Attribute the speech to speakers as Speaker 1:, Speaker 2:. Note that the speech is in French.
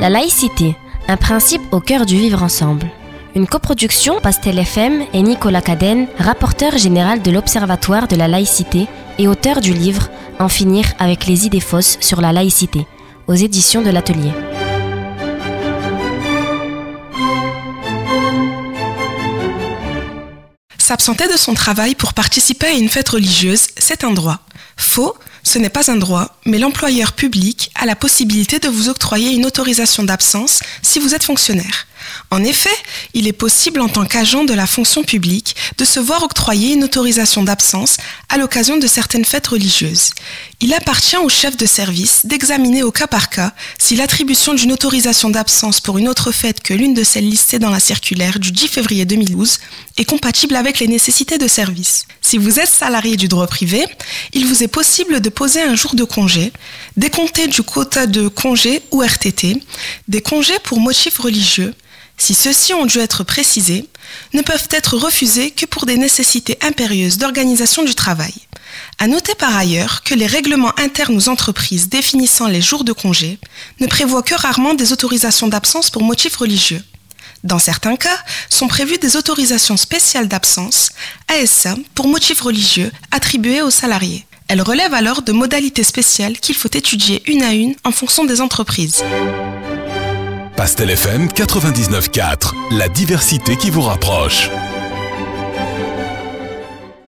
Speaker 1: La laïcité, un principe au cœur du vivre ensemble. Une coproduction Pastel FM et Nicolas Cadenne, rapporteur général de l'Observatoire de la laïcité et auteur du livre En finir avec les idées fausses sur la laïcité, aux éditions de l'Atelier.
Speaker 2: S'absenter de son travail pour participer à une fête religieuse, c'est un droit. Faux, ce n'est pas un droit, mais l'employeur public a la possibilité de vous octroyer une autorisation d'absence si vous êtes fonctionnaire. En effet, il est possible en tant qu'agent de la fonction publique de se voir octroyer une autorisation d'absence à l'occasion de certaines fêtes religieuses. Il appartient au chef de service d'examiner au cas par cas si l'attribution d'une autorisation d'absence pour une autre fête que l'une de celles listées dans la circulaire du 10 février 2012 est compatible avec les nécessités de service. Si vous êtes salarié du droit privé, il vous est possible de poser un jour de congé, décompté du quota de congé ou RTT, des congés pour motifs religieux, si ceux-ci ont dû être précisés, ne peuvent être refusés que pour des nécessités impérieuses d'organisation du travail. À noter par ailleurs que les règlements internes aux entreprises définissant les jours de congé ne prévoient que rarement des autorisations d'absence pour motifs religieux. Dans certains cas, sont prévues des autorisations spéciales d'absence, ASA, pour motifs religieux attribuées aux salariés. Elles relèvent alors de modalités spéciales qu'il faut étudier une à une en fonction des entreprises.
Speaker 3: Pastel FM 99.4, la diversité qui vous rapproche.